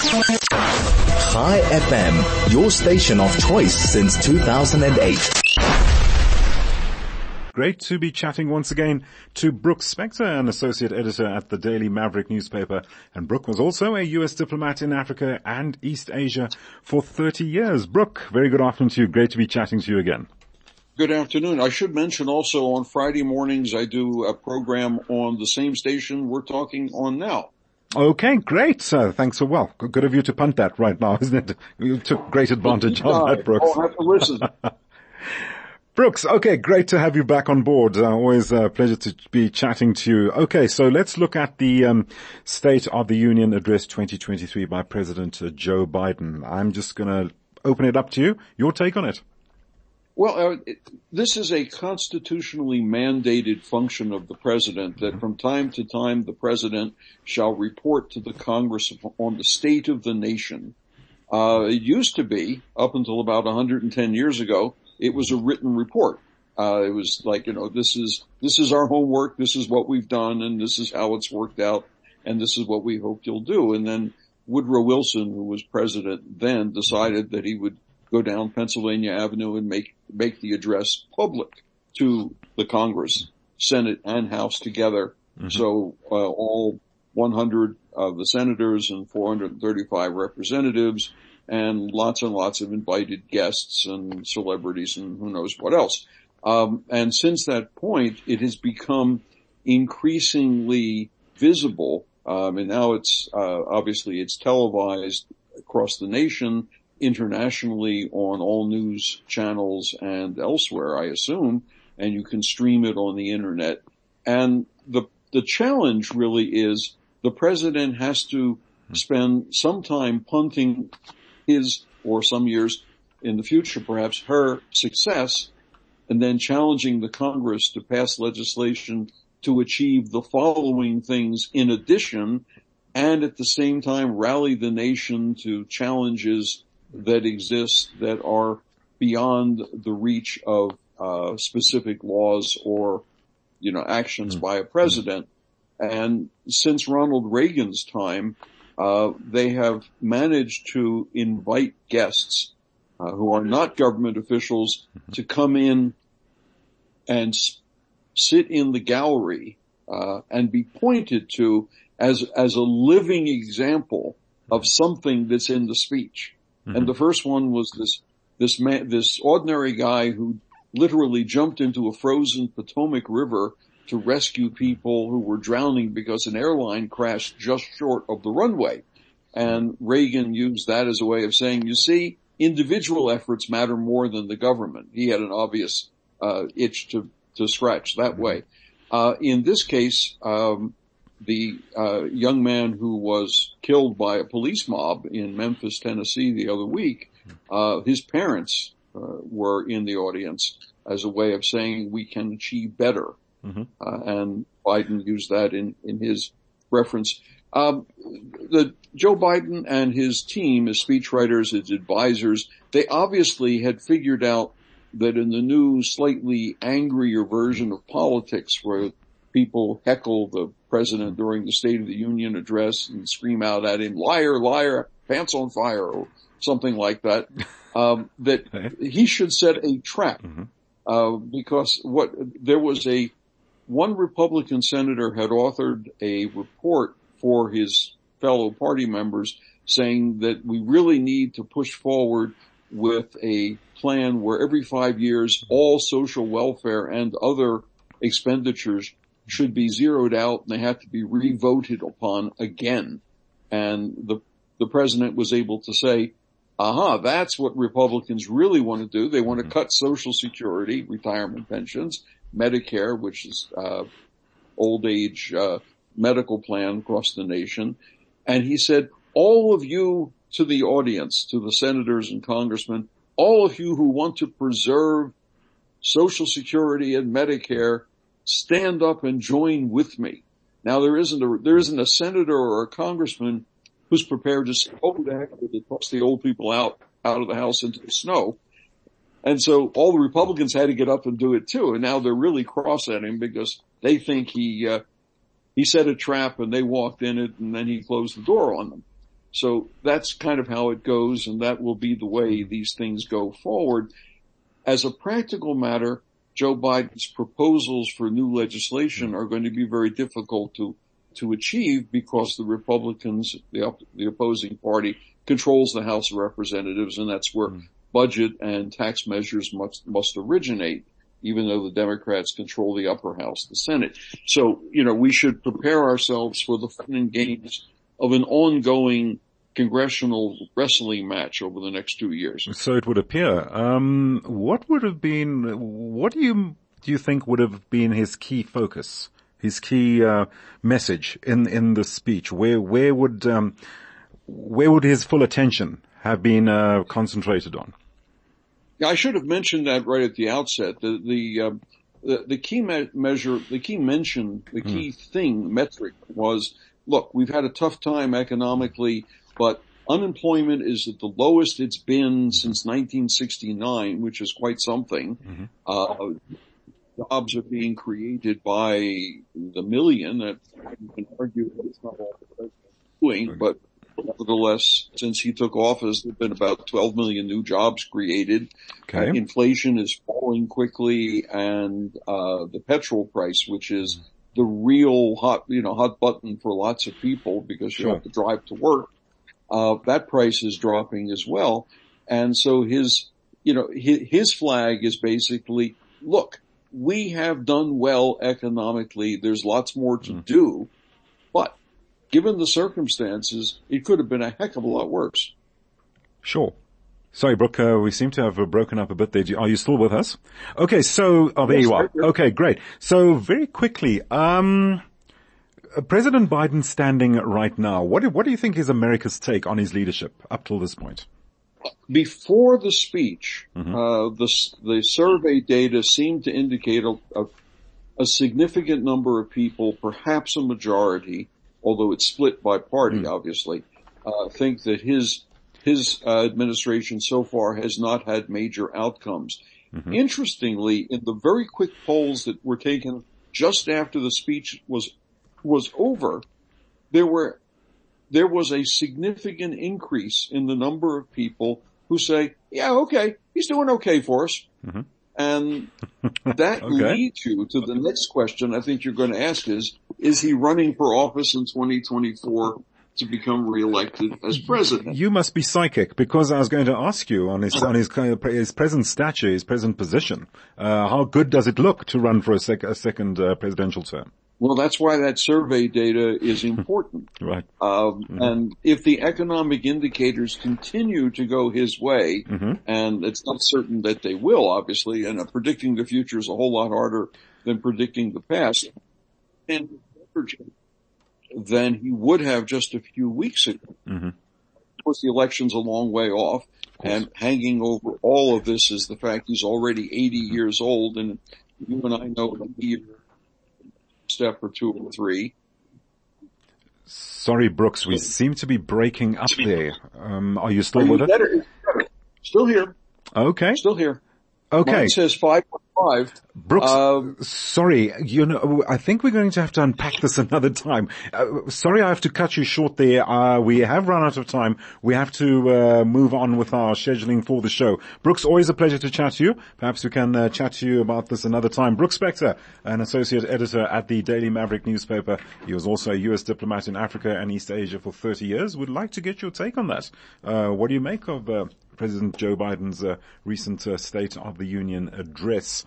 Chai FM, your station of choice since 2008. Great to be chatting once again to Brooks Spector, an associate editor at the Daily Maverick newspaper. And Brooke was also a US diplomat in Africa and East Asia for 30 years. Brooke, very good afternoon to you. Great to be chatting to you again. Good afternoon. I should mention also on Friday mornings I do a program on the same station we're talking on now. Okay, great. Uh, thanks so well. Good of you to punt that right now, isn't it? You took great advantage of that, Brooks. I'll have to listen. Brooks, okay, great to have you back on board. Uh, always a pleasure to be chatting to you. Okay, so let's look at the um, State of the Union Address 2023 by President uh, Joe Biden. I'm just going to open it up to you. Your take on it. Well, uh, it, this is a constitutionally mandated function of the president that from time to time the president shall report to the Congress on the state of the nation. Uh, it used to be, up until about 110 years ago, it was a written report. Uh, it was like, you know, this is, this is our homework, this is what we've done, and this is how it's worked out, and this is what we hope you'll do. And then Woodrow Wilson, who was president then, decided that he would go down Pennsylvania Avenue and make, make the address public to the Congress, Senate and House together. Mm-hmm. So, uh, all 100 of the senators and 435 representatives and lots and lots of invited guests and celebrities and who knows what else. Um, and since that point, it has become increasingly visible. Um, and now it's uh, obviously it's televised across the nation, internationally on all news channels and elsewhere, I assume, and you can stream it on the internet. And the the challenge really is the president has to spend some time punting his or some years in the future, perhaps her success and then challenging the Congress to pass legislation to achieve the following things in addition and at the same time rally the nation to challenges that exist that are beyond the reach of uh, specific laws or you know actions mm-hmm. by a president. And since Ronald Reagan's time, uh, they have managed to invite guests uh, who are not government officials mm-hmm. to come in and s- sit in the gallery uh, and be pointed to as as a living example of something that's in the speech. Mm-hmm. And the first one was this this man, this ordinary guy who literally jumped into a frozen Potomac River to rescue people who were drowning because an airline crashed just short of the runway. And Reagan used that as a way of saying, you see, individual efforts matter more than the government. He had an obvious uh, itch to to scratch that way. Uh, in this case, um, the uh, young man who was killed by a police mob in Memphis, Tennessee, the other week, uh, his parents uh, were in the audience as a way of saying we can achieve better. Mm-hmm. Uh, and Biden used that in, in his reference. Um, the Joe Biden and his team, his speechwriters, his advisors, they obviously had figured out that in the new, slightly angrier version of politics, where people heckle the president during the State of the Union address and scream out at him, "Liar, liar, pants on fire," or something like that, um, that he should set a trap mm-hmm. uh, because what there was a one Republican senator had authored a report for his fellow party members saying that we really need to push forward with a plan where every five years all social welfare and other expenditures should be zeroed out and they have to be revoted upon again. And the, the president was able to say, aha, that's what Republicans really want to do. They want to cut social security, retirement pensions, Medicare, which is uh, old age uh, medical plan across the nation. And he said, all of you to the audience, to the senators and congressmen, all of you who want to preserve Social Security and Medicare, stand up and join with me. Now there isn't a, there isn't a senator or a congressman who's prepared to say, oh, the heck toss the old people out, out of the house into the snow. And so all the Republicans had to get up and do it too. And now they're really cross at him because they think he, uh, he set a trap and they walked in it and then he closed the door on them. So that's kind of how it goes and that will be the way these things go forward. As a practical matter, Joe Biden's proposals for new legislation are going to be very difficult to to achieve because the Republicans, the, the opposing party, controls the House of Representatives, and that's where mm. budget and tax measures must must originate. Even though the Democrats control the upper house, the Senate. So, you know, we should prepare ourselves for the fun and games of an ongoing congressional wrestling match over the next two years. So it would appear. Um, what would have been, what do you, do you think would have been his key focus, his key, uh, message in, in the speech? Where, where would, um, where would his full attention have been, uh, concentrated on? I should have mentioned that right at the outset. The, the, uh, the, the, key me- measure, the key mention, the key mm. thing, metric was, look, we've had a tough time economically but unemployment is at the lowest it's been since 1969, which is quite something. Mm-hmm. Uh, jobs are being created by the million. That you can argue that it's not all the president doing, but nevertheless, since he took office, there have been about 12 million new jobs created. Okay. Inflation is falling quickly, and uh, the petrol price, which is the real hot, you know, hot button for lots of people because you sure. have to drive to work uh, that price is dropping as well. And so his, you know, his, his flag is basically, look, we have done well economically. There's lots more to mm. do, but given the circumstances, it could have been a heck of a lot worse. Sure. Sorry, Brooke, uh, we seem to have uh, broken up a bit there. Are you still with us? Okay, so, oh, there yes, you are. Okay, great. So very quickly, um, President Biden standing right now, what do, what do you think is America's take on his leadership up till this point? Before the speech, mm-hmm. uh, the, the survey data seemed to indicate a, a, a, significant number of people, perhaps a majority, although it's split by party, mm. obviously, uh, think that his his uh, administration so far has not had major outcomes. Mm-hmm. Interestingly, in the very quick polls that were taken just after the speech was was over, there were, there was a significant increase in the number of people who say, yeah, okay, he's doing okay for us. Mm-hmm. And that okay. leads you to the next question I think you're going to ask is, is he running for office in 2024 to become reelected as president. You must be psychic because I was going to ask you on his on his his present stature, his present position, uh, how good does it look to run for a, sec- a second uh, presidential term? Well, that's why that survey data is important. right. Um, mm-hmm. And if the economic indicators continue to go his way, mm-hmm. and it's not certain that they will, obviously, and uh, predicting the future is a whole lot harder than predicting the past, and than he would have just a few weeks ago. Mm-hmm. Of course, the election's a long way off, and hanging over all of this is the fact he's already 80 years old, and you and I know that step or two or three. Sorry, Brooks, we seem to be breaking up there. Um, are you still are with us? Still here. Okay. Still here. Okay. Mine says five five. Brooks, um, sorry, you know, I think we're going to have to unpack this another time. Uh, sorry, I have to cut you short there. Uh, we have run out of time. We have to uh, move on with our scheduling for the show. Brooks, always a pleasure to chat to you. Perhaps we can uh, chat to you about this another time. Brooks Spector, an associate editor at the Daily Maverick newspaper. He was also a U.S. diplomat in Africa and East Asia for 30 years. Would like to get your take on that. Uh, what do you make of uh, President Joe Biden's recent State of the Union address?